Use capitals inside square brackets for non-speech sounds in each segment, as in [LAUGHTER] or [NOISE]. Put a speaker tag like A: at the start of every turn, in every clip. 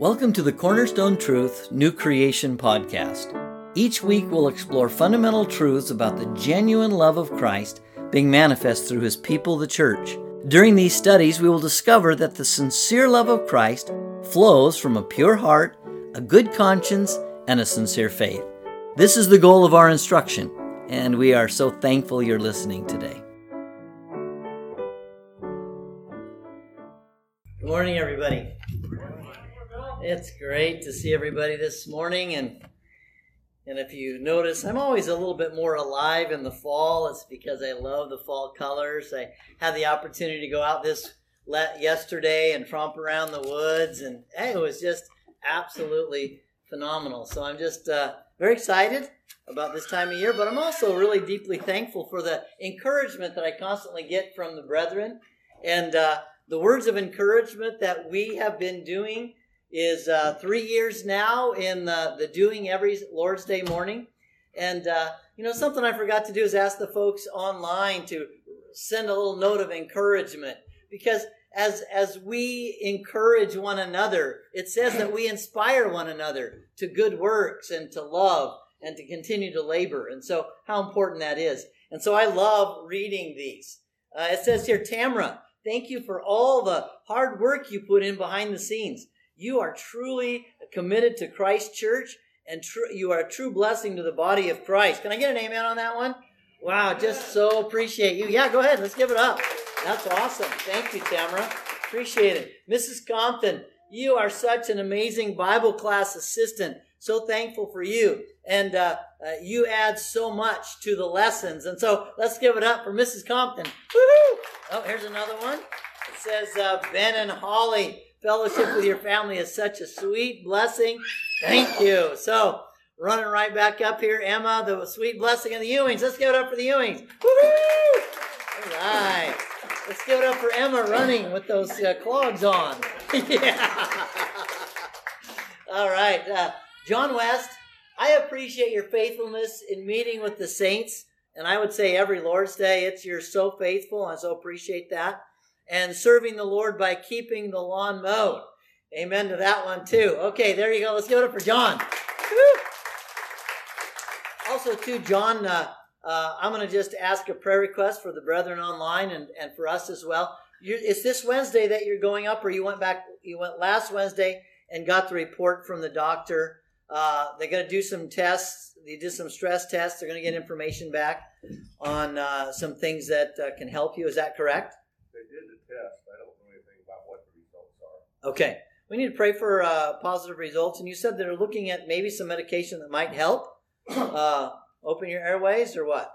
A: Welcome to the Cornerstone Truth New Creation Podcast. Each week we'll explore fundamental truths about the genuine love of Christ being manifest through his people, the church. During these studies, we will discover that the sincere love of Christ flows from a pure heart, a good conscience, and a sincere faith. This is the goal of our instruction, and we are so thankful you're listening today. It's great to see everybody this morning, and and if you notice, I'm always a little bit more alive in the fall. It's because I love the fall colors. I had the opportunity to go out this let yesterday and tromp around the woods, and hey, it was just absolutely phenomenal. So I'm just uh, very excited about this time of year, but I'm also really deeply thankful for the encouragement that I constantly get from the brethren and uh, the words of encouragement that we have been doing is uh, three years now in the, the doing every Lord's Day morning. And, uh, you know, something I forgot to do is ask the folks online to send a little note of encouragement because as, as we encourage one another, it says that we inspire one another to good works and to love and to continue to labor. And so, how important that is. And so, I love reading these. Uh, it says here, Tamra, thank you for all the hard work you put in behind the scenes. You are truly committed to Christ Church and tr- you are a true blessing to the body of Christ. Can I get an amen on that one? Wow, just so appreciate you. Yeah, go ahead. Let's give it up. That's awesome. Thank you, Tamara. Appreciate it. Mrs. Compton, you are such an amazing Bible class assistant. So thankful for you. And uh, uh, you add so much to the lessons. And so let's give it up for Mrs. Compton. Woohoo! Oh, here's another one. It says uh, Ben and Holly fellowship with your family is such a sweet blessing. Thank you. So, running right back up here, Emma, the sweet blessing of the Ewings. Let's give it up for the Ewings. Woo-hoo! All right. Let's give it up for Emma running with those uh, clogs on. [LAUGHS] yeah. All right. Uh, John West, I appreciate your faithfulness in meeting with the saints. And I would say every Lord's Day, it's you're so faithful. I so appreciate that and serving the Lord by keeping the lawn mowed. Amen to that one too. Okay, there you go. Let's give it up for John. Also, too, John, uh, uh, I'm going to just ask a prayer request for the brethren online and, and for us as well. You're, it's this Wednesday that you're going up, or you went back, you went last Wednesday and got the report from the doctor. Uh, they're going to do some tests. They did some stress tests. They're going to get information back on uh, some things that uh, can help you. Is that correct? Okay. We need to pray for uh, positive results. And you said they're looking at maybe some medication that might help. [CLEARS THROAT] Uh, open your airways or what?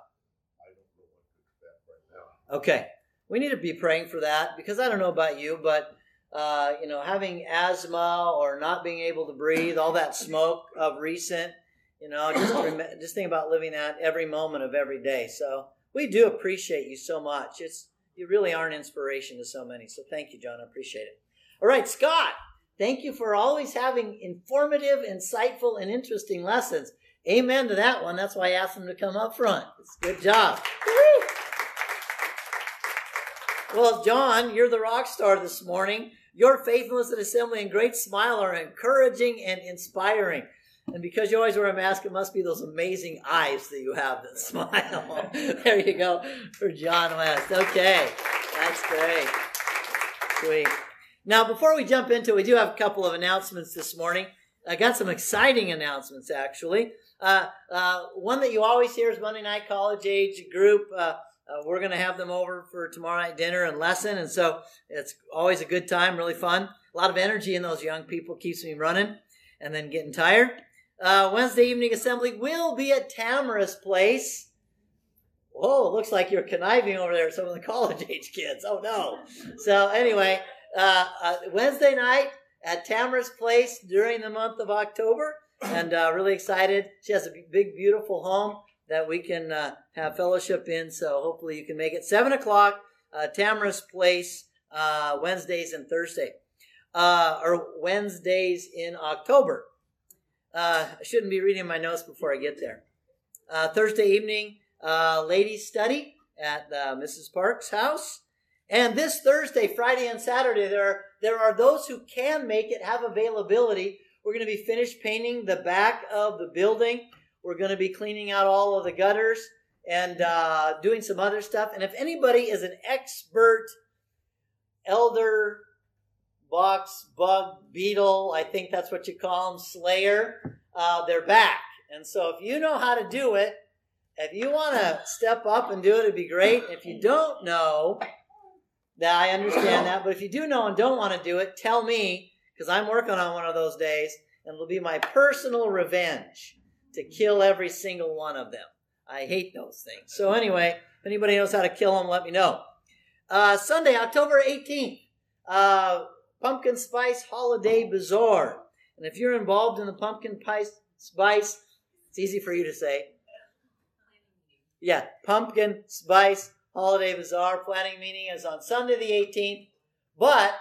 A: I don't know what to expect right now. Okay. We need to be praying for that because I don't know about you, but uh, you know, having asthma or not being able to breathe, all that smoke of recent, you know, just [CLEARS THROAT] rem- just think about living that every moment of every day. So we do appreciate you so much. It's you really are an inspiration to so many. So thank you, John. I appreciate it. All right, Scott, thank you for always having informative, insightful, and interesting lessons. Amen to that one. That's why I asked him to come up front. It's good job. Well, John, you're the rock star this morning. Your faithfulness at assembly and great smile are encouraging and inspiring. And because you always wear a mask, it must be those amazing eyes that you have that [LAUGHS] smile. there you go for John West. Okay, that's great. Sweet. Now, before we jump into it, we do have a couple of announcements this morning. I got some exciting announcements, actually. Uh, uh, one that you always hear is Monday Night College Age Group. Uh, uh we're going to have them over for tomorrow night dinner and lesson, and so it's always a good time, really fun. A lot of energy in those young people keeps me running and then getting tired. Uh, Wednesday evening assembly will be at Tamara's place. Whoa, looks like you're conniving over there, some of the [LAUGHS] college age kids. Oh no. So anyway, uh, uh, Wednesday night at Tamara's place during the month of October, and uh, really excited. She has a big, beautiful home that we can uh, have fellowship in. So hopefully you can make it seven o'clock. Uh, Tamara's place uh, Wednesdays and Thursday, or Wednesdays in October. I shouldn't be reading my notes before I get there. Thursday evening, ladies study at Mrs. Parks' house. And this Thursday, Friday, and Saturday, there are, there are those who can make it, have availability. We're going to be finished painting the back of the building. We're going to be cleaning out all of the gutters and uh, doing some other stuff. And if anybody is an expert elder box bug beetle, I think that's what you call them, slayer, uh, they're back. And so if you know how to do it, if you want to step up and do it, it'd be great. If you don't know, that I understand [CLEARS THROAT] that. But if you do know and don't want to do it, tell me because I'm working on one of those days, and it'll be my personal revenge to kill every single one of them. I hate those things. So anyway, if anybody knows how to kill them, let me know. Uh, Sunday, October 18th, uh, Pumpkin Spice Holiday Bazaar. And if you're involved in the pumpkin spice, it's easy for you to say. Yeah, pumpkin spice holiday bazaar planning meeting is on Sunday the 18th. But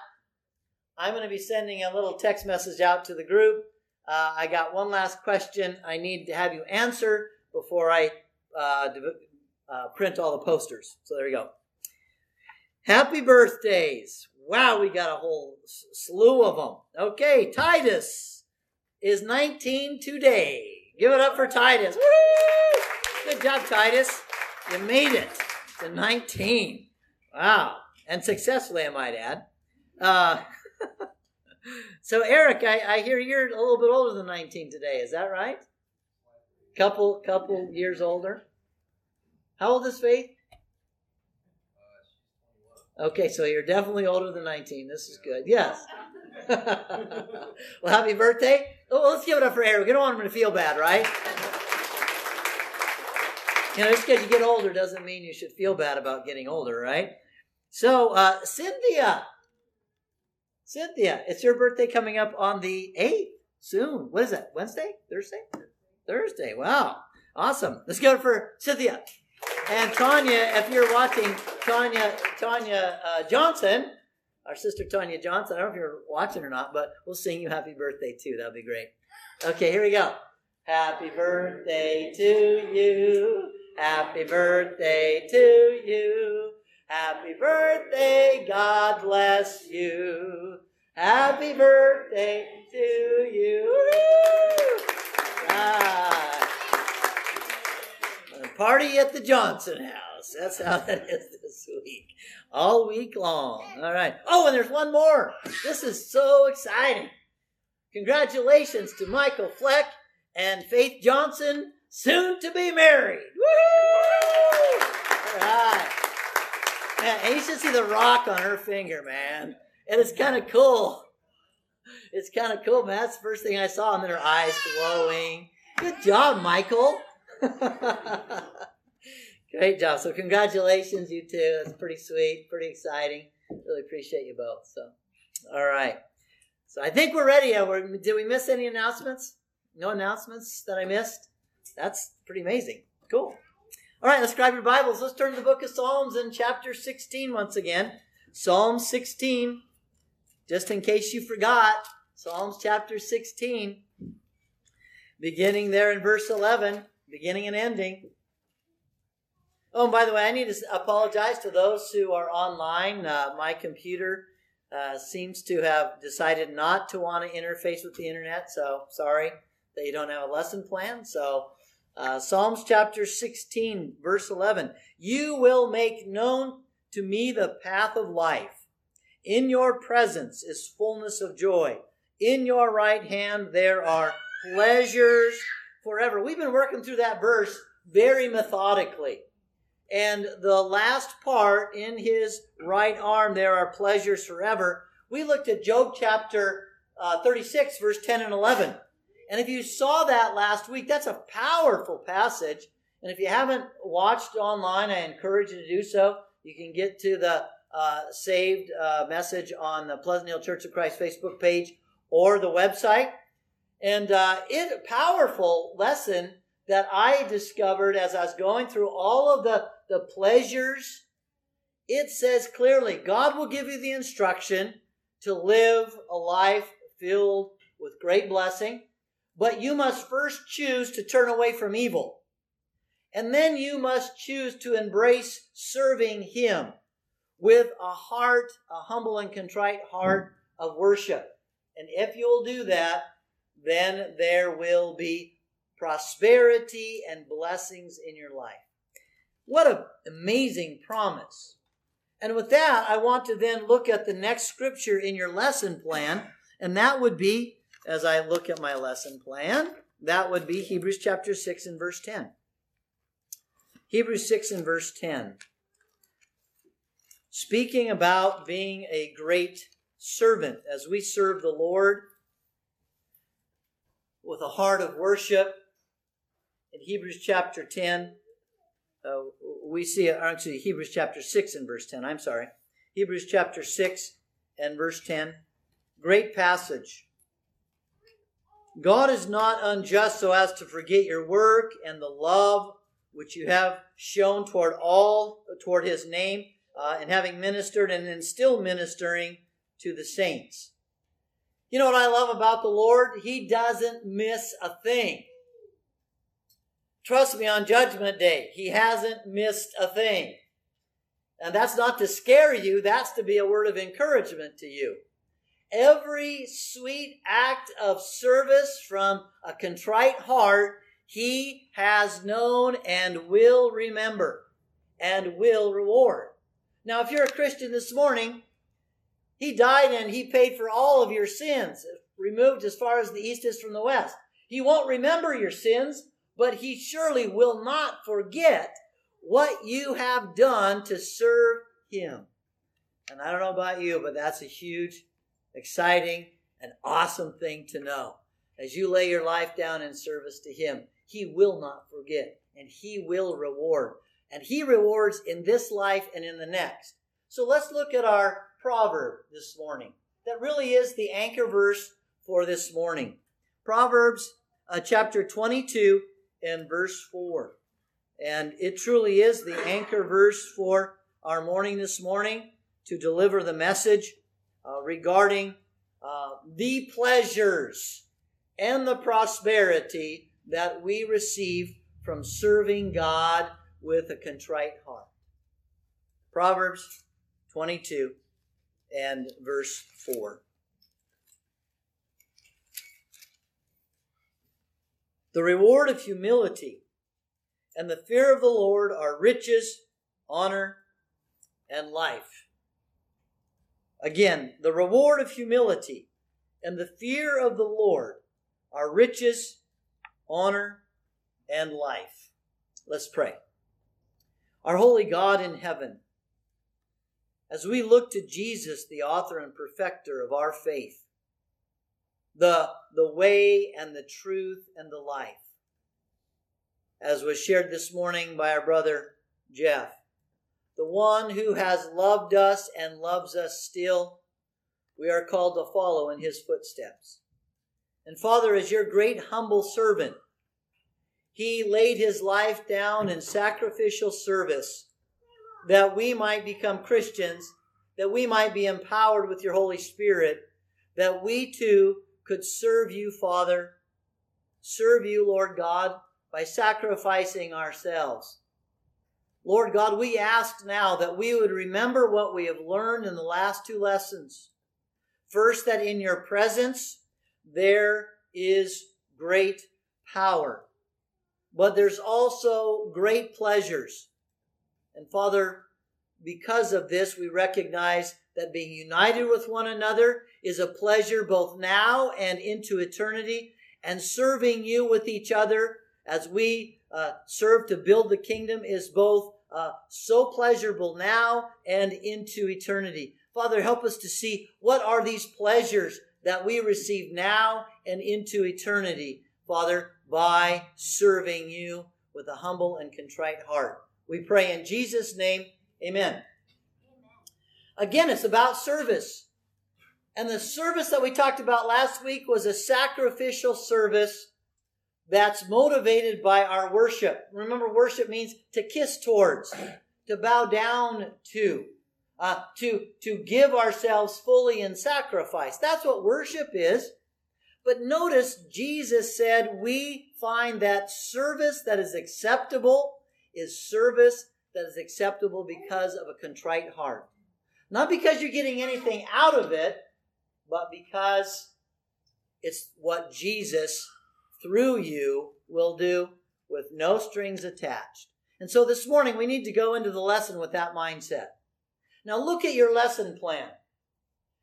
A: I'm going to be sending a little text message out to the group. Uh, I got one last question I need to have you answer before I uh, uh, print all the posters. So there you go. Happy birthdays. Wow, we got a whole slew of them. Okay, Titus is 19 today. Give it up for Titus. Woo! Good job, Titus. You made it to 19. Wow. And successfully, I might add. Uh, [LAUGHS] so, Eric, I, I hear you're a little bit older than 19 today. Is that right? Couple, couple years older. How old is Faith? Okay, so you're definitely older than 19. This is good. Yes. [LAUGHS] well, happy birthday. Oh, let's give it up for Eric. We don't want him to feel bad, right? You know, just because you get older doesn't mean you should feel bad about getting older, right? So, uh, Cynthia, Cynthia, it's your birthday coming up on the 8th soon. What is that? Wednesday? Thursday? Thursday. Wow. Awesome. Let's go for Cynthia. And Tanya, if you're watching, Tanya, Tanya uh, Johnson, our sister Tanya Johnson, I don't know if you're watching or not, but we'll sing you happy birthday too. That'll be great. Okay, here we go. Happy birthday to you. Happy birthday to you. Happy birthday, God bless you. Happy birthday to you. Party at the Johnson house. That's how that is this week. All week long. All right. Oh, and there's one more. This is so exciting. Congratulations to Michael Fleck and Faith Johnson soon to be married. Woo! All right. Man, you should see the rock on her finger, man. And it's kind of cool. It's kind of cool, man. That's the first thing I saw, and then her eyes glowing. Good job, Michael. [LAUGHS] Great job. So congratulations, you two. That's pretty sweet, pretty exciting. Really appreciate you both. So, all right. So I think we're ready. Did we miss any announcements? No announcements that I missed? That's pretty amazing. Cool. All right, let's grab your Bibles. Let's turn to the book of Psalms in chapter 16 once again. Psalm 16. Just in case you forgot, Psalms chapter 16, beginning there in verse 11, beginning and ending. Oh, and by the way, I need to apologize to those who are online. Uh, my computer uh, seems to have decided not to want to interface with the internet, so sorry that you don't have a lesson plan. So uh, Psalms chapter 16, verse 11. You will make known to me the path of life. In your presence is fullness of joy. In your right hand there are pleasures forever. We've been working through that verse very methodically. And the last part, in his right arm, there are pleasures forever. We looked at Job chapter uh, 36, verse 10 and 11. And if you saw that last week, that's a powerful passage. And if you haven't watched online, I encourage you to do so. You can get to the uh, saved uh, message on the Pleasant Hill Church of Christ Facebook page or the website. And uh, it a powerful lesson that I discovered as I was going through all of the, the pleasures. It says clearly, God will give you the instruction to live a life filled with great blessing but you must first choose to turn away from evil. And then you must choose to embrace serving Him with a heart, a humble and contrite heart of worship. And if you'll do that, then there will be prosperity and blessings in your life. What an amazing promise. And with that, I want to then look at the next scripture in your lesson plan, and that would be, as I look at my lesson plan, that would be Hebrews chapter 6 and verse 10. Hebrews 6 and verse 10. Speaking about being a great servant as we serve the Lord with a heart of worship. In Hebrews chapter 10, uh, we see, actually, Hebrews chapter 6 and verse 10. I'm sorry. Hebrews chapter 6 and verse 10. Great passage. God is not unjust so as to forget your work and the love which you have shown toward all, toward his name, uh, and having ministered and then still ministering to the saints. You know what I love about the Lord? He doesn't miss a thing. Trust me on Judgment Day, He hasn't missed a thing. And that's not to scare you, that's to be a word of encouragement to you. Every sweet act of service from a contrite heart, He has known and will remember and will reward. Now, if you're a Christian this morning, He died and He paid for all of your sins, removed as far as the east is from the west. He won't remember your sins, but he surely will not forget what you have done to serve him. And I don't know about you, but that's a huge, exciting, and awesome thing to know. As you lay your life down in service to him, he will not forget and he will reward. And he rewards in this life and in the next. So let's look at our proverb this morning. That really is the anchor verse for this morning. Proverbs uh, chapter 22 and verse 4. And it truly is the anchor verse for our morning this morning to deliver the message uh, regarding uh, the pleasures and the prosperity that we receive from serving God with a contrite heart. Proverbs 22 and verse 4. The reward of humility and the fear of the Lord are riches, honor, and life. Again, the reward of humility and the fear of the Lord are riches, honor, and life. Let's pray. Our holy God in heaven, as we look to Jesus, the author and perfecter of our faith, the, the way and the truth and the life. As was shared this morning by our brother Jeff, the one who has loved us and loves us still, we are called to follow in his footsteps. And Father, as your great humble servant, he laid his life down in sacrificial service that we might become Christians, that we might be empowered with your Holy Spirit, that we too could serve you, Father, serve you, Lord God, by sacrificing ourselves. Lord God, we ask now that we would remember what we have learned in the last two lessons. First, that in your presence there is great power, but there's also great pleasures. And Father, because of this, we recognize that being united with one another is a pleasure both now and into eternity, and serving you with each other as we uh, serve to build the kingdom is both uh, so pleasurable now and into eternity. Father, help us to see what are these pleasures that we receive now and into eternity, Father, by serving you with a humble and contrite heart. We pray in Jesus' name, amen. Again, it's about service. And the service that we talked about last week was a sacrificial service that's motivated by our worship. Remember, worship means to kiss towards, to bow down to, uh, to, to give ourselves fully in sacrifice. That's what worship is. But notice Jesus said we find that service that is acceptable is service that is acceptable because of a contrite heart. Not because you're getting anything out of it, but because it's what Jesus, through you, will do with no strings attached. And so this morning we need to go into the lesson with that mindset. Now look at your lesson plan.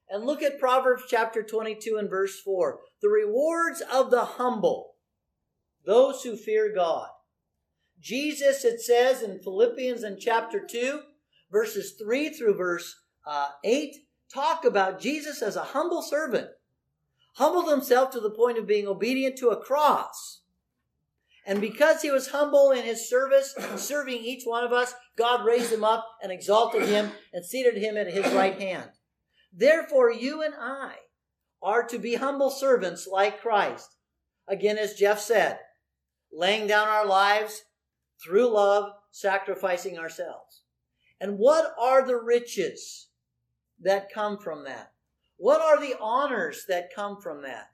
A: And look at Proverbs chapter 22 and verse 4. The rewards of the humble, those who fear God. Jesus, it says in Philippians in chapter 2, verses 3 through verse uh, 8, talk about Jesus as a humble servant. Humbled himself to the point of being obedient to a cross. And because he was humble in his service, [COUGHS] serving each one of us, God raised him up and exalted him and seated him at his right hand. Therefore, you and I are to be humble servants like Christ. Again, as Jeff said, laying down our lives through love, sacrificing ourselves. And what are the riches that come from that? What are the honors that come from that?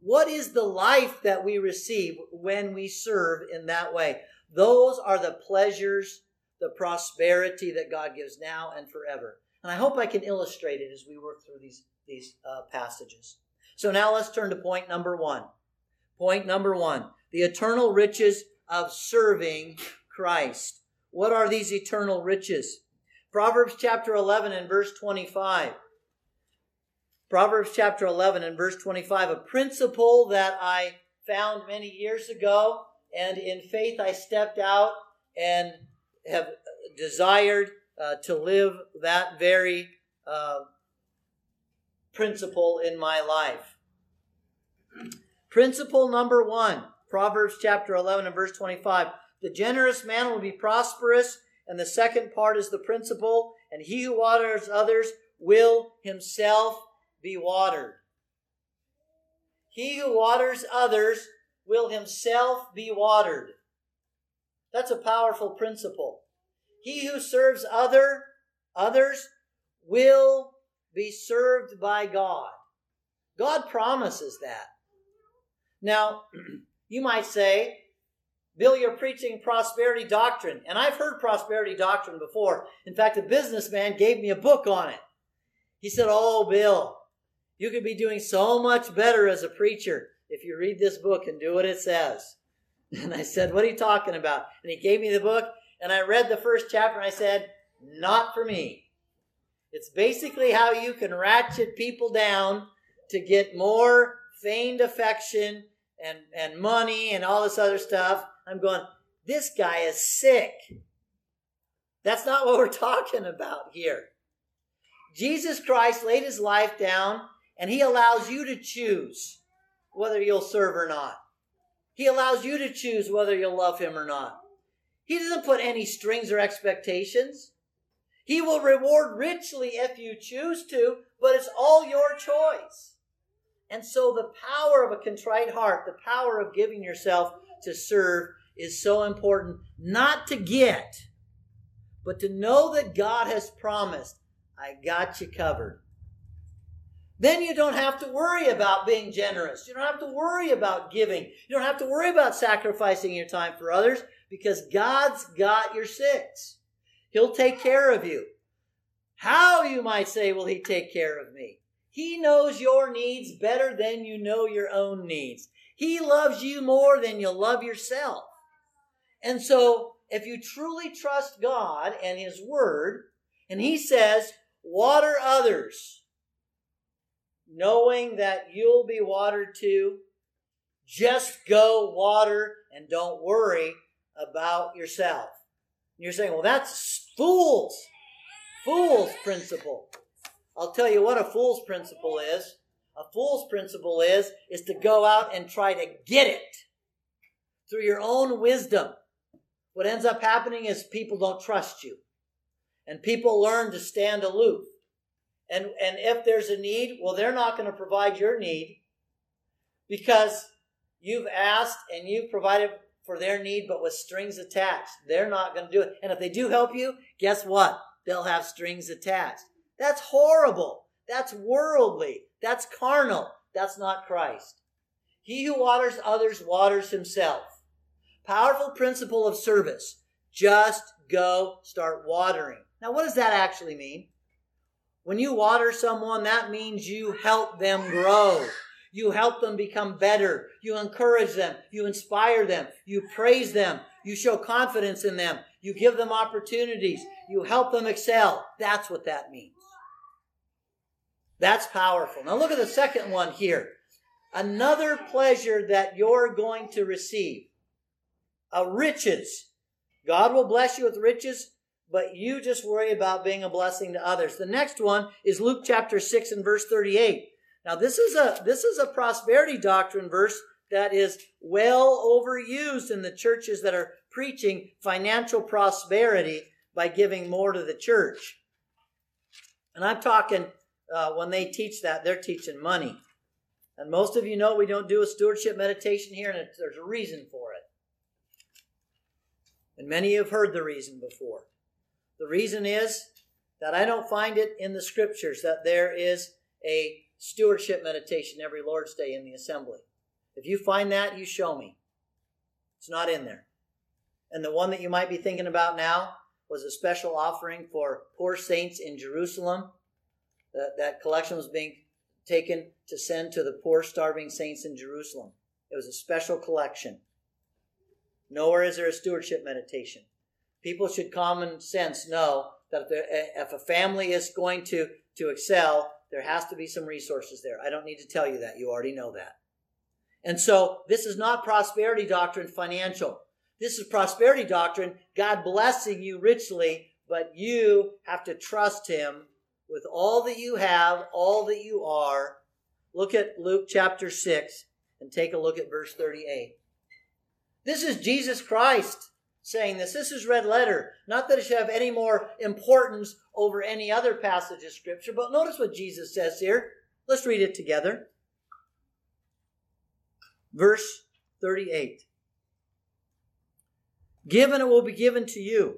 A: What is the life that we receive when we serve in that way? Those are the pleasures, the prosperity that God gives now and forever. And I hope I can illustrate it as we work through these, these uh, passages. So now let's turn to point number one. Point number one the eternal riches of serving Christ. What are these eternal riches? Proverbs chapter 11 and verse 25. Proverbs chapter 11 and verse 25, a principle that I found many years ago, and in faith I stepped out and have desired uh, to live that very uh, principle in my life. Principle number one, Proverbs chapter 11 and verse 25. The generous man will be prosperous. And the second part is the principle, and he who waters others will himself be watered. He who waters others will himself be watered. That's a powerful principle. He who serves other others will be served by God. God promises that. Now, [CLEARS THROAT] you might say, Bill, you're preaching prosperity doctrine. And I've heard prosperity doctrine before. In fact, a businessman gave me a book on it. He said, Oh, Bill, you could be doing so much better as a preacher if you read this book and do what it says. [LAUGHS] And I said, What are you talking about? And he gave me the book, and I read the first chapter, and I said, Not for me. It's basically how you can ratchet people down to get more feigned affection and, and money and all this other stuff. I'm going, This guy is sick. That's not what we're [LAUGHS] talking about here. Jesus Christ laid his life down and he allows you to choose whether you'll serve or not. He allows you to choose whether you'll love him or not. He doesn't put any strings or expectations. He will reward richly if you choose to, but it's all your choice. And so the power of a contrite heart, the power of giving yourself to serve is so important, not to get, but to know that God has promised, I got you covered. Then you don't have to worry about being generous. You don't have to worry about giving. You don't have to worry about sacrificing your time for others because God's got your six. He'll take care of you. How, you might say, will He take care of me? He knows your needs better than you know your own needs. He loves you more than you love yourself. And so, if you truly trust God and His Word, and He says, water others, knowing that you'll be watered too. Just go water and don't worry about yourself. You're saying, well, that's fool's, fool's principle. I'll tell you what a fool's principle is. A fool's principle is, is to go out and try to get it through your own wisdom. What ends up happening is people don't trust you. And people learn to stand aloof. And, and if there's a need, well, they're not going to provide your need because you've asked and you've provided for their need, but with strings attached. They're not going to do it. And if they do help you, guess what? They'll have strings attached. That's horrible. That's worldly. That's carnal. That's not Christ. He who waters others waters himself. Powerful principle of service. Just go start watering. Now, what does that actually mean? When you water someone, that means you help them grow. You help them become better. You encourage them. You inspire them. You praise them. You show confidence in them. You give them opportunities. You help them excel. That's what that means. That's powerful. Now look at the second one here. Another pleasure that you're going to receive. A riches. God will bless you with riches but you just worry about being a blessing to others. The next one is Luke chapter 6 and verse 38. Now this is a this is a prosperity doctrine verse that is well overused in the churches that are preaching financial prosperity by giving more to the church. And I'm talking uh, when they teach that, they're teaching money. And most of you know we don't do a stewardship meditation here, and there's a reason for it. And many have heard the reason before. The reason is that I don't find it in the scriptures that there is a stewardship meditation every Lord's Day in the assembly. If you find that, you show me. It's not in there. And the one that you might be thinking about now was a special offering for poor saints in Jerusalem. That, that collection was being taken to send to the poor, starving saints in Jerusalem. It was a special collection. Nowhere is there a stewardship meditation. People should common sense know that eh, if a family is going to, to excel, there has to be some resources there. I don't need to tell you that. You already know that. And so this is not prosperity doctrine financial. This is prosperity doctrine, God blessing you richly, but you have to trust Him with all that you have, all that you are. Look at Luke chapter 6 and take a look at verse 38. This is Jesus Christ saying this. This is red letter. Not that it should have any more importance over any other passage of Scripture, but notice what Jesus says here. Let's read it together. Verse 38 Given it will be given to you.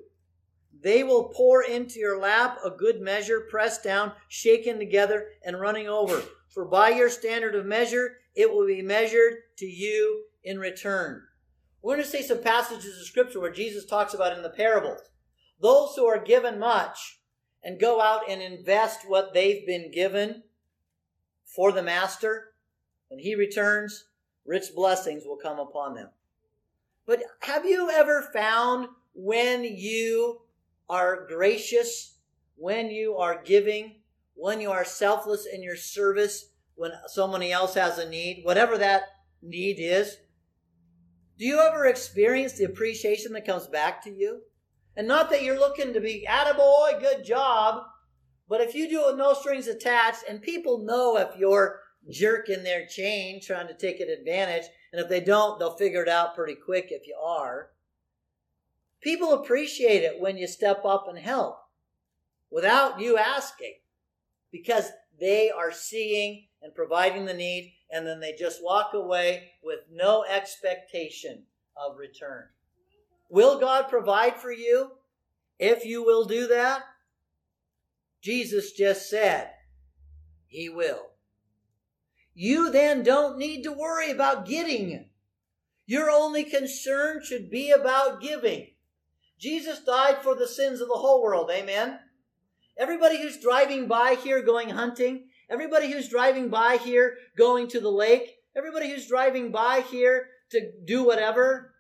A: They will pour into your lap a good measure, pressed down, shaken together, and running over. For by your standard of measure, it will be measured to you in return. We're going to see some passages of scripture where Jesus talks about in the parables. Those who are given much and go out and invest what they've been given for the master, when he returns, rich blessings will come upon them. But have you ever found when you are gracious, when you are giving, when you are selfless in your service, when somebody else has a need, whatever that need is, do you ever experience the appreciation that comes back to you? And not that you're looking to be, attaboy, good job. But if you do it with no strings attached, and people know if you're jerking their chain, trying to take an advantage, and if they don't, they'll figure it out pretty quick if you are. People appreciate it when you step up and help without you asking because they are seeing and providing the need and then they just walk away with no expectation of return. Will God provide for you if you will do that? Jesus just said, He will. You then don't need to worry about getting. Your only concern should be about giving. Jesus died for the sins of the whole world. Amen. Everybody who's driving by here going hunting, Everybody who's driving by here going to the lake, everybody who's driving by here to do whatever,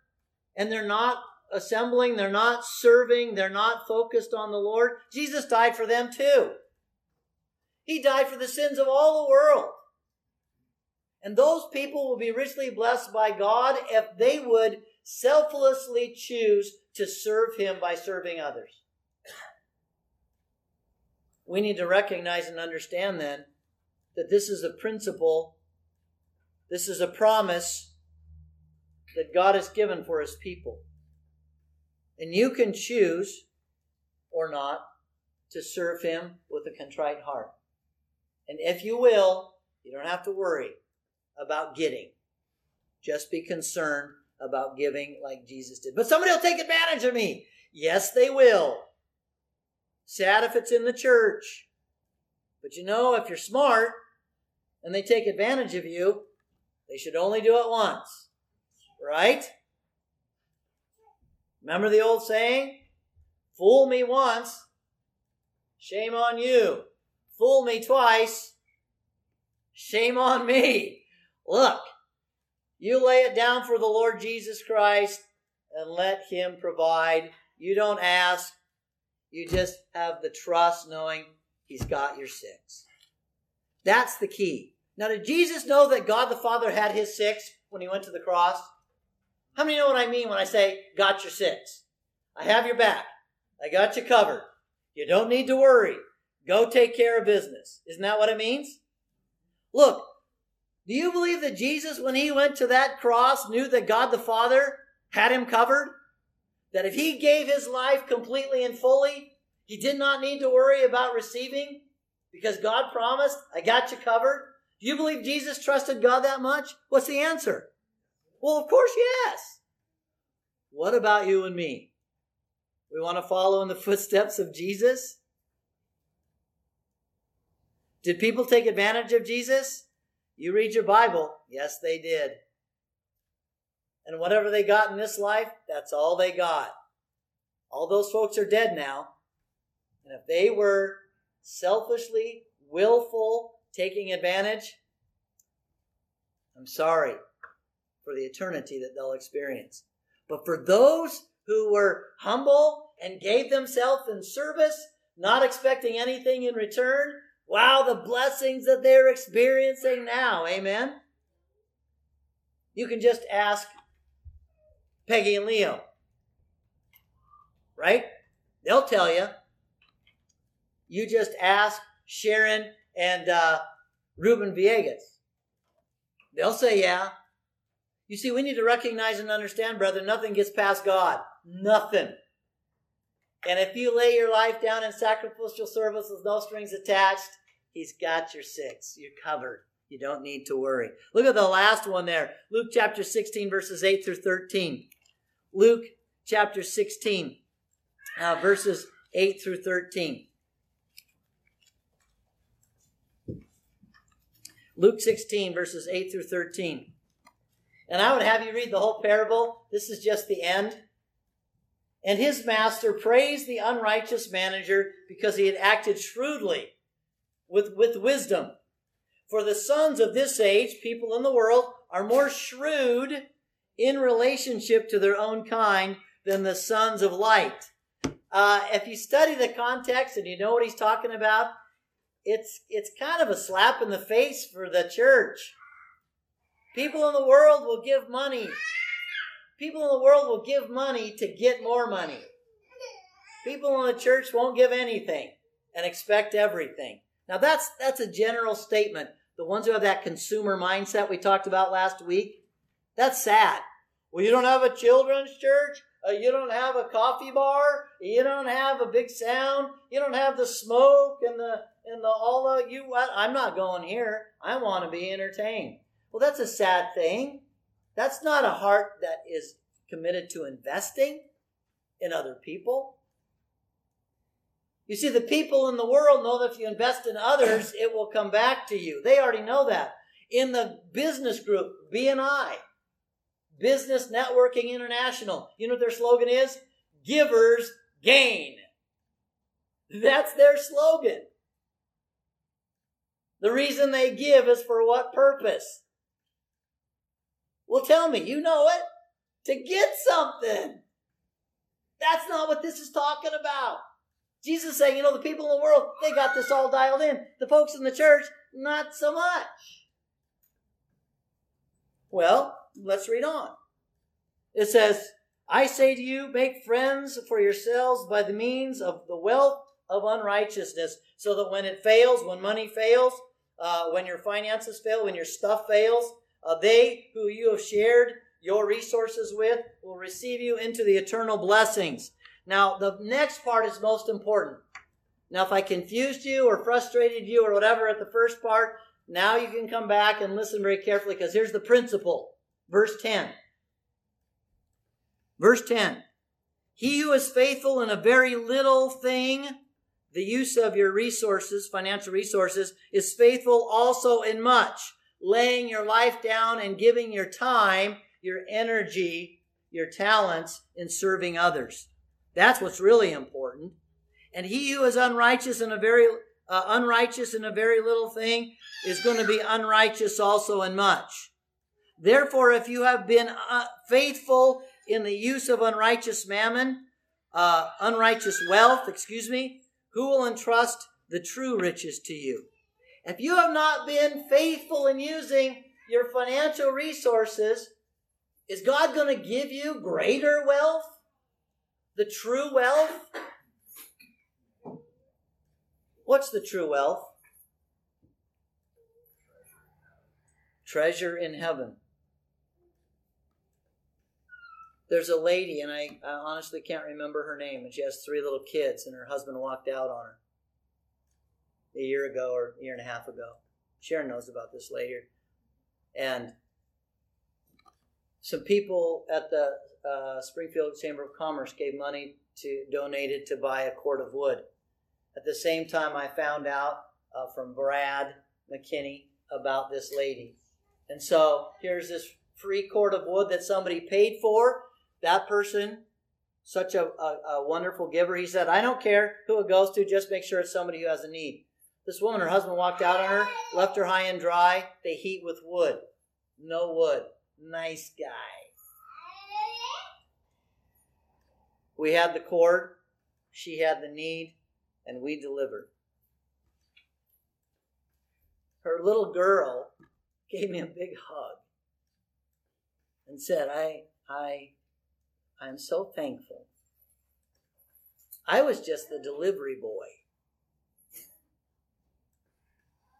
A: and they're not assembling, they're not serving, they're not focused on the Lord, Jesus died for them too. He died for the sins of all the world. And those people will be richly blessed by God if they would selflessly choose to serve Him by serving others. We need to recognize and understand then that this is a principle, this is a promise that God has given for his people. And you can choose or not to serve him with a contrite heart. And if you will, you don't have to worry about getting. Just be concerned about giving like Jesus did. But somebody will take advantage of me. Yes, they will. Sad if it's in the church. But you know, if you're smart, and they take advantage of you, they should only do it once. Right? Remember the old saying? Fool me once, shame on you. fool me twice. Shame on me. Look, you lay it down for the Lord Jesus Christ and let Him provide. You don't ask, you just have the trust knowing He's got your six. That's the key. Now, did Jesus know that God the Father had His six when He went to the cross? How many know what I mean when I say, got your six? I have your back. I got you covered. You don't need to worry. Go take care of business. Isn't that what it means? Look, do you believe that Jesus, when he went to that cross, knew that God the Father had him covered? That if he gave his life completely and fully, he did not need to worry about receiving because God promised, I got you covered? Do you believe Jesus trusted God that much? What's the answer? Well, of course, yes. What about you and me? We want to follow in the [LAUGHS] footsteps of Jesus? Did people take advantage of Jesus? You read your Bible. Yes, they did. And whatever they got in this life, that's all they got. All those folks are dead now. And if they were selfishly, willful, taking advantage, I'm sorry for the eternity that they'll experience. But for those who were humble and gave themselves in service, not expecting anything in return, Wow, the blessings that they're experiencing now. Amen. You can just ask Peggy and Leo. Right? They'll tell you. You just ask Sharon and uh, Ruben Villegas. They'll say, yeah. You see, we need to recognize and understand, brother, nothing gets past God. Nothing. And if you lay your life down in sacrificial service with no strings attached, He's got your six. You're covered. You don't need to worry. Look at the last one there Luke chapter 16, verses 8 through 13. Luke chapter 16, uh, verses 8 through 13. Luke 16, verses 8 through 13. And I would have you read the whole parable. This is just the end. And his master praised the unrighteous manager because he had acted shrewdly with, with wisdom. For the sons of this age, people in the world, are more shrewd in relationship to their own kind than the sons of light. Uh, if you study the context and you know what he's talking about, it's it's kind of a slap in the face for the church. People in the world will give money. People in the world will give money to get more money. People in the church won't give anything and expect everything. Now that's that's a general statement. The ones who have that consumer mindset we talked about last week, that's sad. Well, you don't have a children's church. Uh, you don't have a coffee bar. You don't have a big sound. You don't have the smoke and the and the all of you. I'm not going here. I want to be entertained. Well, that's a sad thing. That's not a heart that is committed to investing in other people. You see, the people in the world know that if you invest in others, [COUGHS] it will come back to you. They already know that. In the business group, BNI, Business Networking International, you know what their slogan is? Givers gain. That's their slogan. The reason they give is for what purpose? Well, tell me, you know it? To get something. That's not what this is talking about. Jesus is saying, you know, the people in the world, they got this all dialed in. The folks in the church, not so much. Well, let's read on. It says, I say to you, make friends for yourselves by the means of the wealth of unrighteousness, so that when it fails, when money fails, uh, when your finances fail, when your stuff fails, uh, they who you have shared your resources with will receive you into the eternal blessings. Now, the next part is most important. Now, if I confused you or frustrated you or whatever at the first part, now you can come back and listen very carefully because here's the principle. Verse 10. Verse 10. He who is faithful in a very little thing, the use of your resources, financial resources, is faithful also in much. Laying your life down and giving your time, your energy, your talents in serving others. That's what's really important. And he who is unrighteous in a very uh, unrighteous in a very little thing is going to be unrighteous also in much. Therefore, if you have been uh, faithful in the use of unrighteous mammon, uh, unrighteous wealth, excuse me, who will entrust the true riches to you? If you have not been faithful in using your financial resources, is God going to give you greater wealth? The true wealth? What's the true wealth? Treasure in heaven. There's a lady, and I, I, honestly can't remember her name, and she has three little kids, and her husband walked out on her a year ago or a year and a half ago. Sharon knows about this later. And some people at the uh, Springfield Chamber of Commerce gave money to donated to buy a cord of wood. At the same time, I found out uh, from Brad McKinney about this lady. And so here's this free cord of wood that somebody paid for. That person, such a, a, a, wonderful giver, he said, I don't care who it goes to, just make sure it's somebody who has a need. This woman, her husband walked out on her, left her high and dry. They heat with wood. No wood. Nice guy. We had the cord, she had the need, and we delivered. Her little girl gave me a big hug and said, I, I, I'm so thankful. I was just the delivery boy.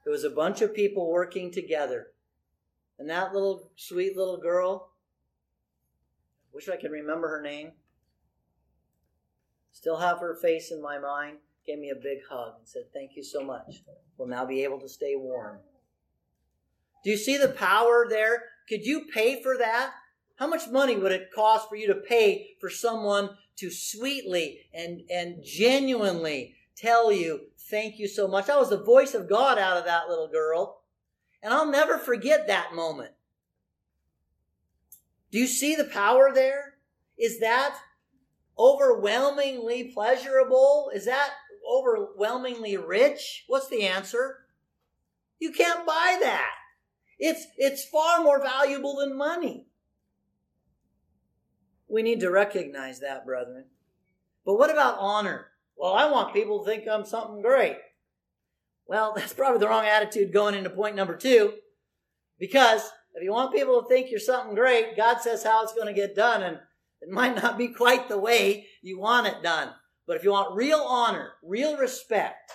A: It was a bunch of people working together. And that little sweet little girl, I wish I could remember her name, still have her face in my mind, gave me a big hug and said, Thank you so much. We'll now be able to stay warm. Do you see the power there? Could you pay for that? How much money would it cost for you to pay for someone to sweetly and, and genuinely tell you, Thank you so much? That was the voice of God out of that little girl. And I'll never forget that moment. Do you see the power there? Is that overwhelmingly pleasurable? Is that overwhelmingly rich? What's the answer? You can't buy that. It's, it's far more valuable than money. We need to recognize that, brethren. But what about honor? Well, I want people to think I'm something great. Well, [LAUGHS] that's probably the wrong attitude going into point number two. Because if you want people to think you're something great, God says how it's going to get done, and it might not be quite the way you want it done. But if you want real honor, real respect,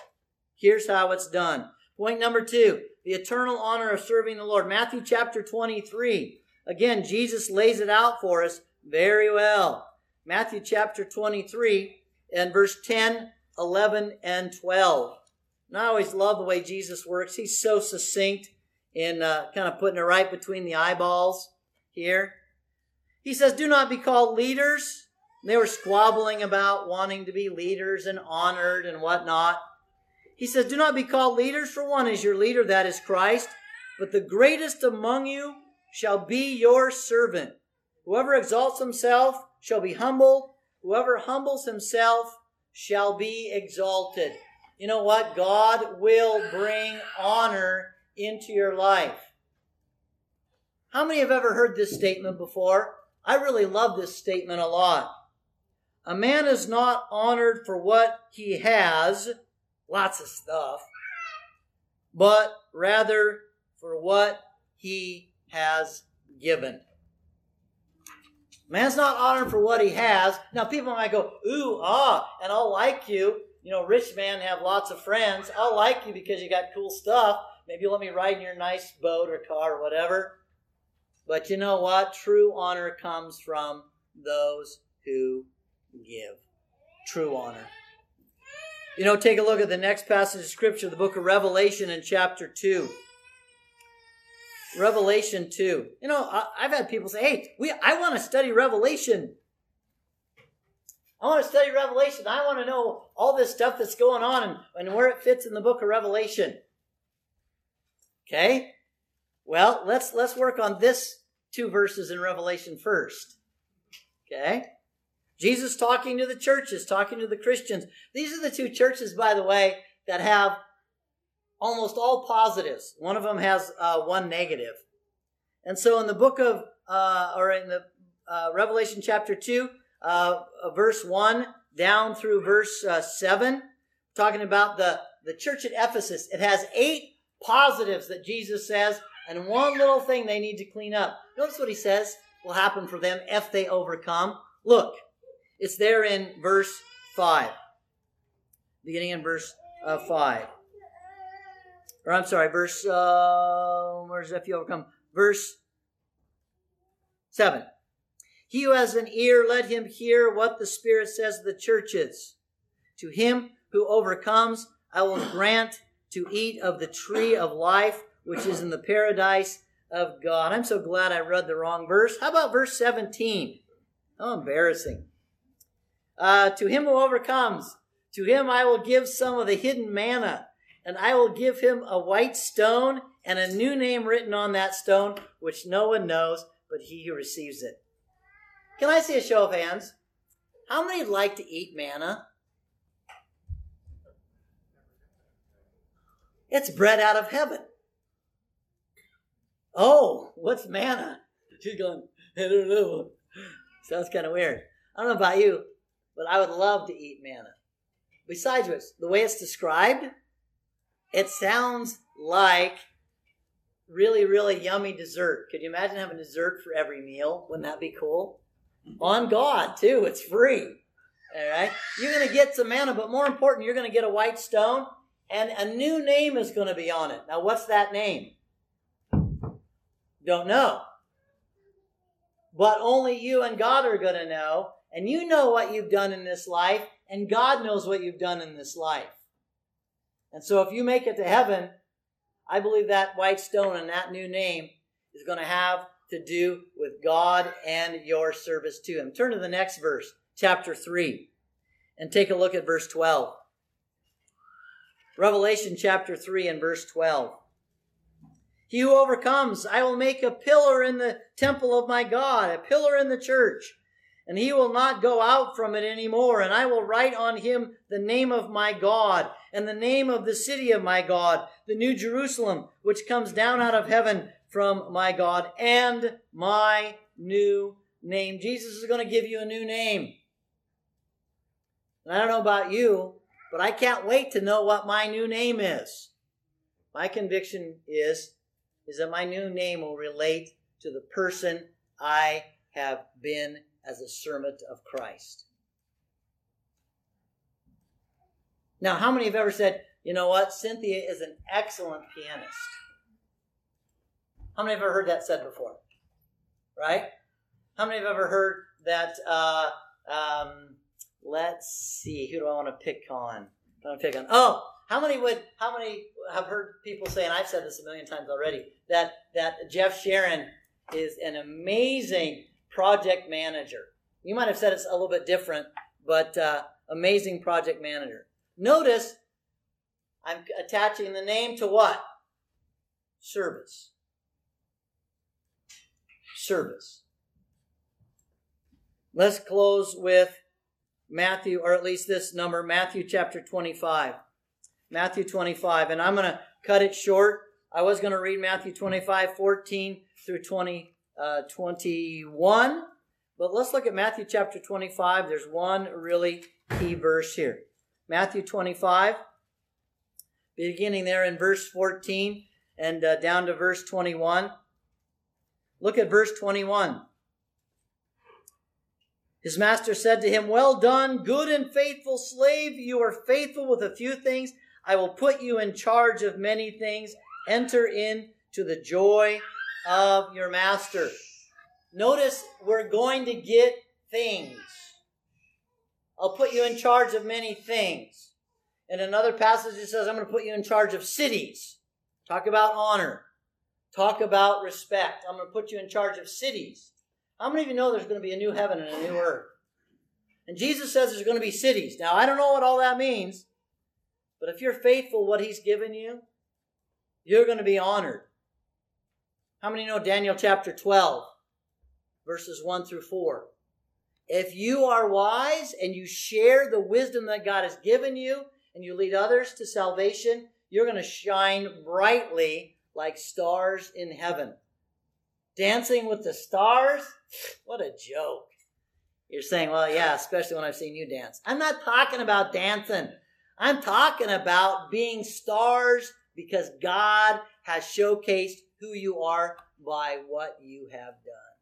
A: here's how it's done. Point number two the eternal honor of serving the Lord. Matthew chapter 23. Again, Jesus lays it out for us very well. Matthew chapter 23 and verse 10, 11, and 12. And I always love the way Jesus works. He's so succinct in uh, kind of putting it right between the eyeballs here. He says, Do not be called leaders. they were squabbling about wanting to be leaders and honored and whatnot. He says, Do not be called leaders, for one is your leader, that is Christ. But the greatest among you shall be your servant. Whoever exalts himself shall be humbled. Whoever humbles himself shall be exalted you know what? God will bring honor into your life. How many have ever heard this statement before? I really love this statement a lot. A man is not honored for what he has, lots of stuff, but rather for what he has given. Man's not honored for what he has. Now, people might go, ooh, ah, and I'll like you you know, rich man have lots of friends. I'll like you because you got cool stuff. Maybe you'll let me ride in your nice boat or car or whatever. But you know what? True honor comes from those who give. True honor. You know, take a look at the next passage of Scripture, the book of Revelation in chapter 2. Revelation 2. You know, I, have had people say, hey, we, I want to study Revelation. I want to study Revelation. I want to know all this stuff that's going on and, and where it fits in the book of Revelation. Okay? Well, let's let's work on this two verses in Revelation first. Okay? Jesus talking to the churches, talking to the Christians. These are the two churches, by the way, that have almost all positives. One of them has uh, one negative. And so in the book of, uh, or in the uh, Revelation chapter 2, uh, verse 1 down through verse uh, 7, talking about the, the church at Ephesus, it has eight positives that Jesus says, and one little thing they need to clean up. Notice what he says will happen for them if they overcome. Look, it's there in verse 5. Beginning in verse uh, 5. Or I'm sorry, verse, uh, where's if you overcome? Verse 7. He who has an ear, let him hear what the Spirit says to the churches. To him who overcomes, I will [COUGHS] grant to eat of the tree of life, which is in the paradise of God. I'm so glad I read the wrong verse. How about verse 17? How embarrassing. Uh, to him who overcomes, to him I will give some of the hidden manna, and I will give him a white stone and a new name written on that stone, which no one knows but he who receives it. Can I see a show of hands? How many like to eat manna? It's bread out of heaven. Oh, what's manna? She's going, I don't know. Sounds kind of weird. I don't know about you, but I would love to eat manna. Besides which, the way it's described, it sounds like really, really yummy dessert. Could you imagine having dessert for every meal? Wouldn't that be cool? Mm-hmm. On God, too. It's free. All right? You're going to get some manna, but more important, you're going to get a white stone, and a new name is going to be on it. Now, what's that name? Don't know. But only you and God are going to know. And you know what you've done in this life, and God knows what you've done in this life. And so if you make it to heaven, I believe that white stone and that new name is going to have to do with God and your service to Him. Turn to the next verse, chapter 3, and take a look at verse 12. Revelation chapter 3 and verse 12. He who overcomes, I will make a pillar in the temple of my God, a pillar in the church, and he will not go out from it any more. And I will write on him the name of my God, and the name of the city of my God, the new Jerusalem, which comes down out of heaven from my God, and my new name. Jesus is going to give you a new name. And I don't know about you, but I can't wait to know what my new name is. My conviction is is that my new name will relate to the person I have been as a servant of Christ. Now, how many have ever said, you know what, Cynthia is an excellent pianist? How many have ever heard that said before? Right? How many have ever heard that? Uh, um, let's see, who do I want to pick on? I want to pick on. Oh, how many would? How many have heard people say? And I've said this a million times already. That that Jeff Sharon is an amazing project manager. You might have said it's a little bit different, but uh, amazing project manager. Notice I'm attaching the name to what? Service. Service. Let's close with Matthew, or at least this number, Matthew chapter 25. Matthew 25. And I'm going to cut it short. I was going to read Matthew 25, 14 through 20, uh, 21. But let's look at Matthew chapter 25. There's one really key verse here. Matthew 25, beginning there in verse 14 and uh, down to verse 21. Look at verse 21. His master said to him, Well done, good and faithful slave. You are faithful with a few things. I will put you in charge of many things. Enter into the joy of your master. Notice we're going to get things. I'll put you in charge of many things. In another passage, it says, I'm going to put you in charge of cities. Talk about honor. Talk about respect. I'm going to put you in charge of cities. How many of you know there's going to be a new heaven and a new earth? And Jesus says there's going to be cities. Now, I don't know what all that means. But if you're faithful what he's given you, you're going to be honored. How many know Daniel chapter 12, verses 1 through 4? If you are wise and you share the wisdom that God has given you and you lead others to salvation, you're going to shine brightly like stars in heaven. Dancing with the stars? [SNIFFS] What a joke. You're saying, well, yeah, especially when I've seen you dance. I'm not talking about dancing. I'm talking about being stars because God has showcased who you are by what you have done.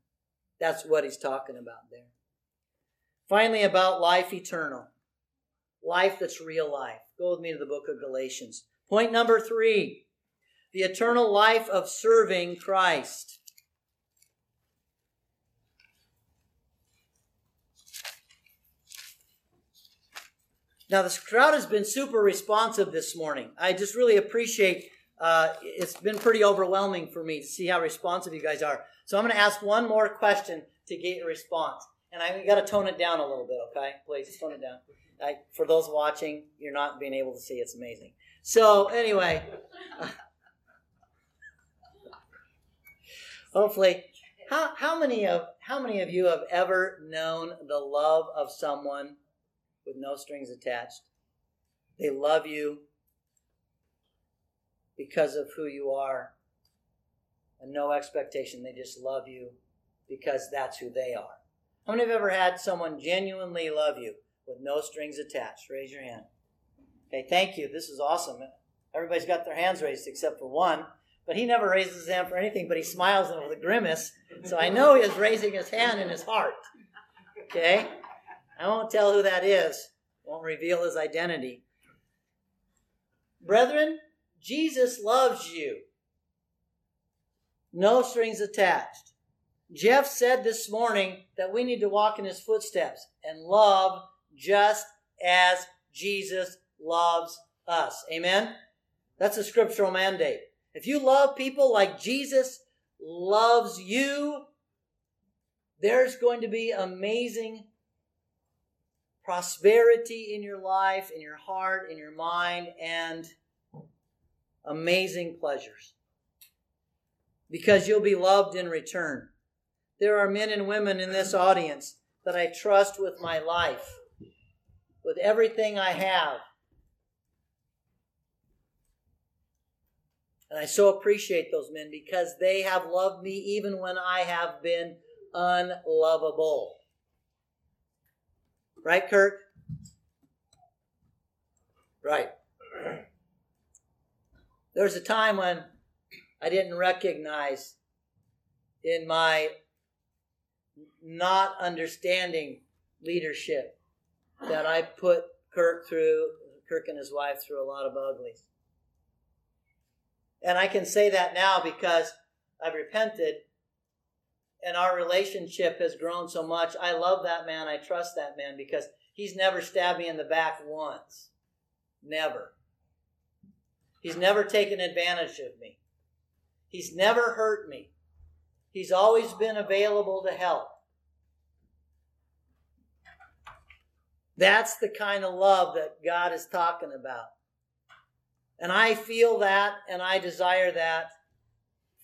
A: That's what he's talking about there. Finally, about life eternal. Life that's real life. Go with me to the book of Galatians. Point number three the eternal life of serving Christ. Now, this crowd has been super responsive this morning. I just really appreciate uh, it's been pretty overwhelming for me to see how responsive you guys are. So I'm going to ask one more question to get a response. And I got to tone it down a little bit, okay? Please tone it down. I, for those watching, you're not being able to see. It's amazing. So anyway, [LAUGHS] hopefully, how, how many of how many of you have ever known the love of someone with no strings attached. They love you because of who you are and no expectation. They just love you because that's who they are. How many have ever had someone genuinely love you with no strings attached? Raise your hand. Okay, thank you. This is awesome. Everybody's got their hands raised except for one, but he never raises his hand for anything, but he smiles with a grimace. So I know he is raising his hand in his heart. Okay? I won't tell who that is, won't reveal his identity. Brethren, Jesus loves you. No strings attached. Jeff said this morning that we need to walk in his footsteps and love just as Jesus loves us. Amen? That's a scriptural mandate. If you love people like Jesus loves you, there's going to be amazing prosperity in your life, in your heart, in your mind, and amazing pleasures. Because you'll be loved in return. There are men and women in this audience that I trust with my life, with everything I have. And I so appreciate those men because they have loved me even when I have been unlovable. Right, Kirk? Right. There was a time when I didn't recognize in my not understanding leadership that I put Kirk through, Kirk and his wife through a lot of uglies. And I can say that now because I've repented and our relationship has grown so much. I love that man. I trust that man because he's never stabbed me in the back once. Never. He's never taken advantage of me. He's never hurt me. He's always been available to help. That's the kind of love that God is talking about. And I feel that and I desire that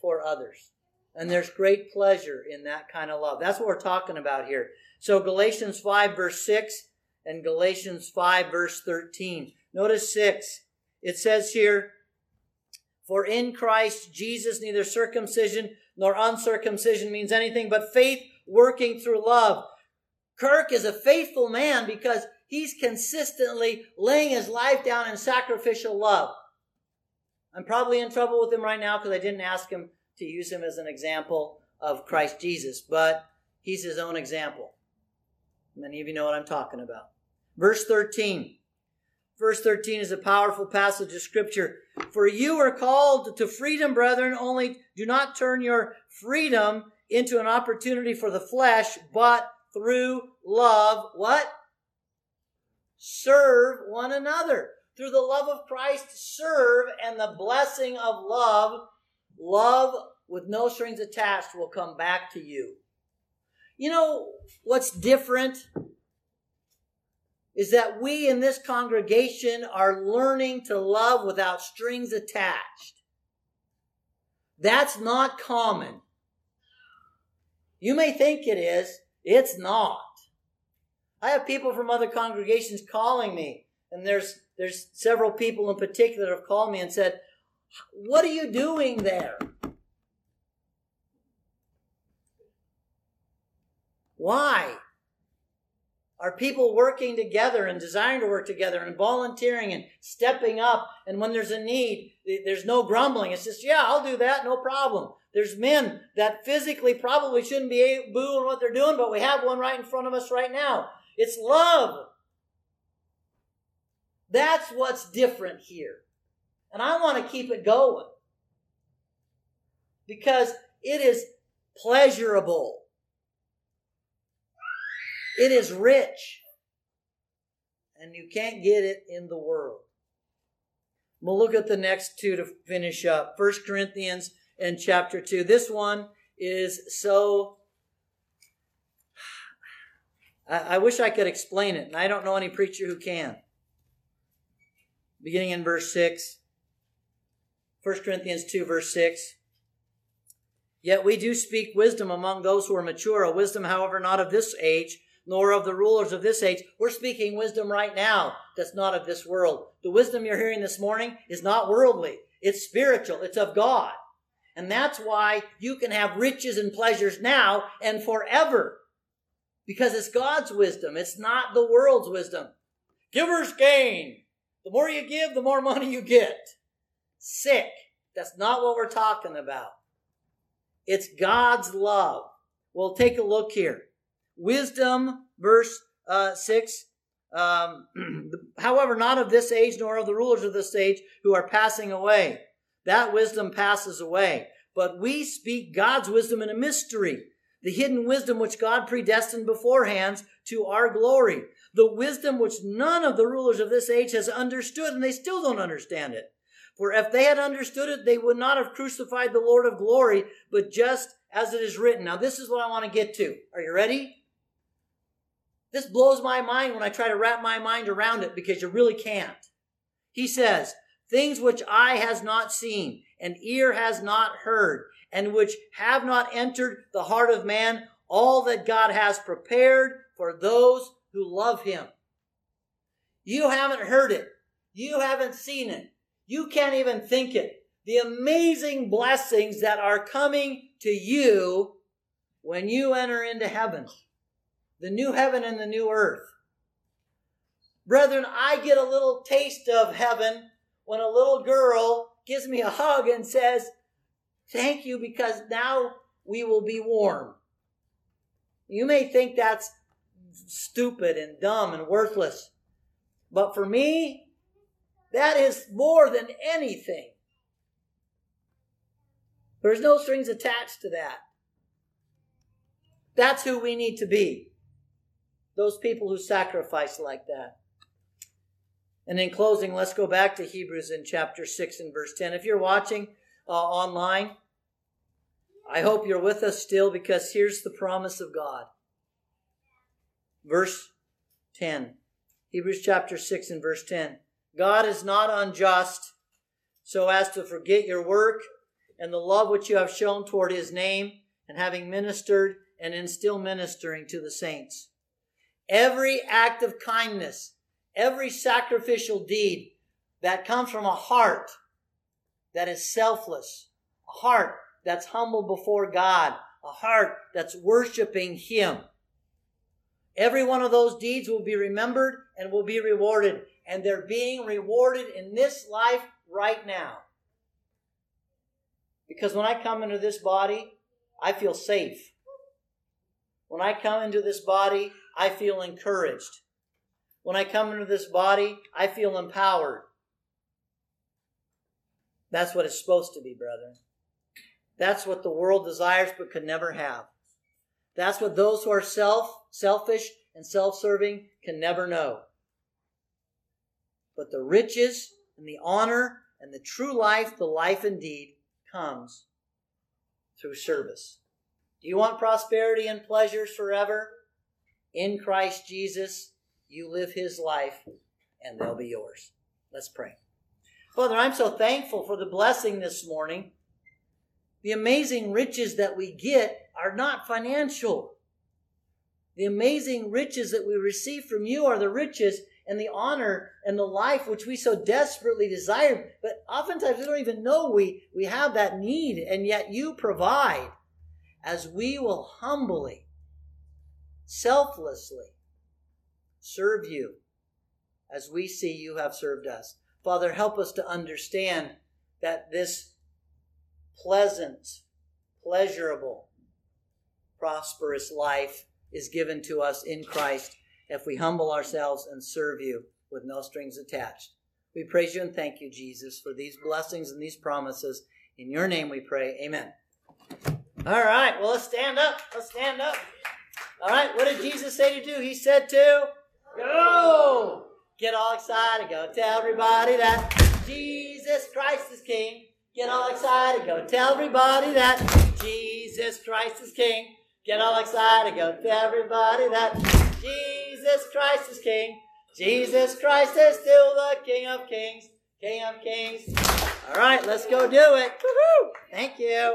A: for others. And there's great pleasure in that kind of love. That's what we're talking about here. So Galatians 5 verse 6 and Galatians 5 verse 13. Notice 6. It says here, For in Christ Jesus neither circumcision nor uncircumcision means anything but faith working through love. Kirk is a faithful man because he's consistently laying his life down in sacrificial love. I'm probably in trouble with him right now because I didn't ask him to use him as an example of Christ Jesus, but he's his own example. Many of you know what I'm talking about. Verse 13. Verse 13 is a powerful passage of scripture. For you are called to freedom, brethren, only do not turn your freedom into an opportunity for the flesh, but through love, what? Serve one another. Through the love of Christ, serve, and the blessing of love Love with no strings attached will come back to you. You know what's different? Is that we in this congregation are learning to love without strings attached. That's not common. You may think it is, it's not. I have people from other congregations calling me, and there's there's several people in particular have called me and said, What are you doing there? Why? Are people working together and desiring to work together and volunteering and stepping up? And when there's a need, there's no grumbling. It's just, yeah, I'll do that, no problem. There's men that physically probably shouldn't be doing what they're doing, but we have one right in front of us right now. It's love. That's what's different here. And I want to keep it going because it is pleasurable. It is rich. And you can't get it in the world. We'll look at the next two to finish up. First Corinthians and chapter 2. This one is so. I, I wish I could explain it, and I don't know any preacher who can beginning in verse 6. 1 Corinthians 2, verse 6. Yet we do speak wisdom among those who are mature, a wisdom, however, not of this age, nor of the rulers of this age. We're speaking wisdom right now that's not of this world. The wisdom you're hearing this morning is not worldly, it's spiritual, it's of God. And that's why you can have riches and pleasures now and forever. Because it's God's wisdom, it's not the world's wisdom. Givers gain. The more you give, the more money you get. Sick. That's not what we're talking about. It's God's love. Well, take a look here. Wisdom, verse uh, 6. Um, [CLEARS THROAT] however, not of this age, nor of the rulers of this age who are passing away. That wisdom passes away. But we speak God's wisdom in a mystery, the hidden wisdom which God predestined beforehand to our glory the wisdom which none of the rulers of this age has understood, and they still don't understand it. For if they had understood it, they would not have crucified the Lord of glory, but just as it is written. Now, this is what I want to get to. Are you ready? This blows my mind when I try to wrap my mind around it because you really can't. He says, Things which eye has not seen, and ear has not heard, and which have not entered the heart of man, all that God has prepared for those who love him. You haven't heard it. You haven't seen it. You can't even think it. The amazing blessings that are coming to you when you enter into heaven. The new heaven and the new earth. Brethren, I get a little taste of heaven when a little girl gives me a hug and says, Thank you because now we will be warm. You may think that's stupid and dumb and worthless. But for me, that is more than anything. There's no strings attached to that. That's who we need to be. Those people who sacrifice like that. And in closing, let's go back to Hebrews in chapter 6 and verse 10. If you're watching uh, online, I hope you're with us still because here's the promise of God. Verse 10. Hebrews chapter 6 and verse 10. God is not unjust so as to forget your work and the love which you have shown toward his name and having ministered and in still ministering to the saints. Every act of kindness, every sacrificial deed that comes from a heart that is selfless, a heart that's humble before God, a heart that's worshiping him Every one of those deeds will be remembered and will be rewarded. And they're being rewarded in this life right now. Because when I come into this body, I feel safe. When I come into this body, I feel encouraged. When I come into this body, I feel empowered. That's what it's supposed to be, brethren. That's what the world desires but could never have. That's what those who are self, selfish, and self-serving can never know. But the riches and the honor and the true life, the life indeed, comes through service. Do you want prosperity and pleasures forever? In Christ Jesus, you live his life and they'll be yours. Let's pray. Father, I'm so thankful for the blessing this morning. The amazing riches that we get are not financial. The amazing riches that we receive from you are the riches and the honor and the life which we so desperately desire. But oftentimes we don't even know we, we have that need, and yet you provide as we will humbly, selflessly serve you as we see you have served us. Father, help us to understand that this pleasant, pleasurable, prosperous life is given to us in Christ if we humble ourselves and serve you with no strings attached. We praise you and thank you, Jesus, for these blessings and these promises. In your name we pray. Amen. All right, well, let's stand up. Let's stand up. All right, what did Jesus say to do? He said to go. Get all excited. Go tell everybody that Jesus Christ is King. Get all excited. Go tell everybody that Jesus Christ is King. Get all excited. Go tell everybody that Jesus Christ is King. Jesus Christ is still the King of Kings. King of Kings. All right, let's go do it. Woo-hoo. Thank you.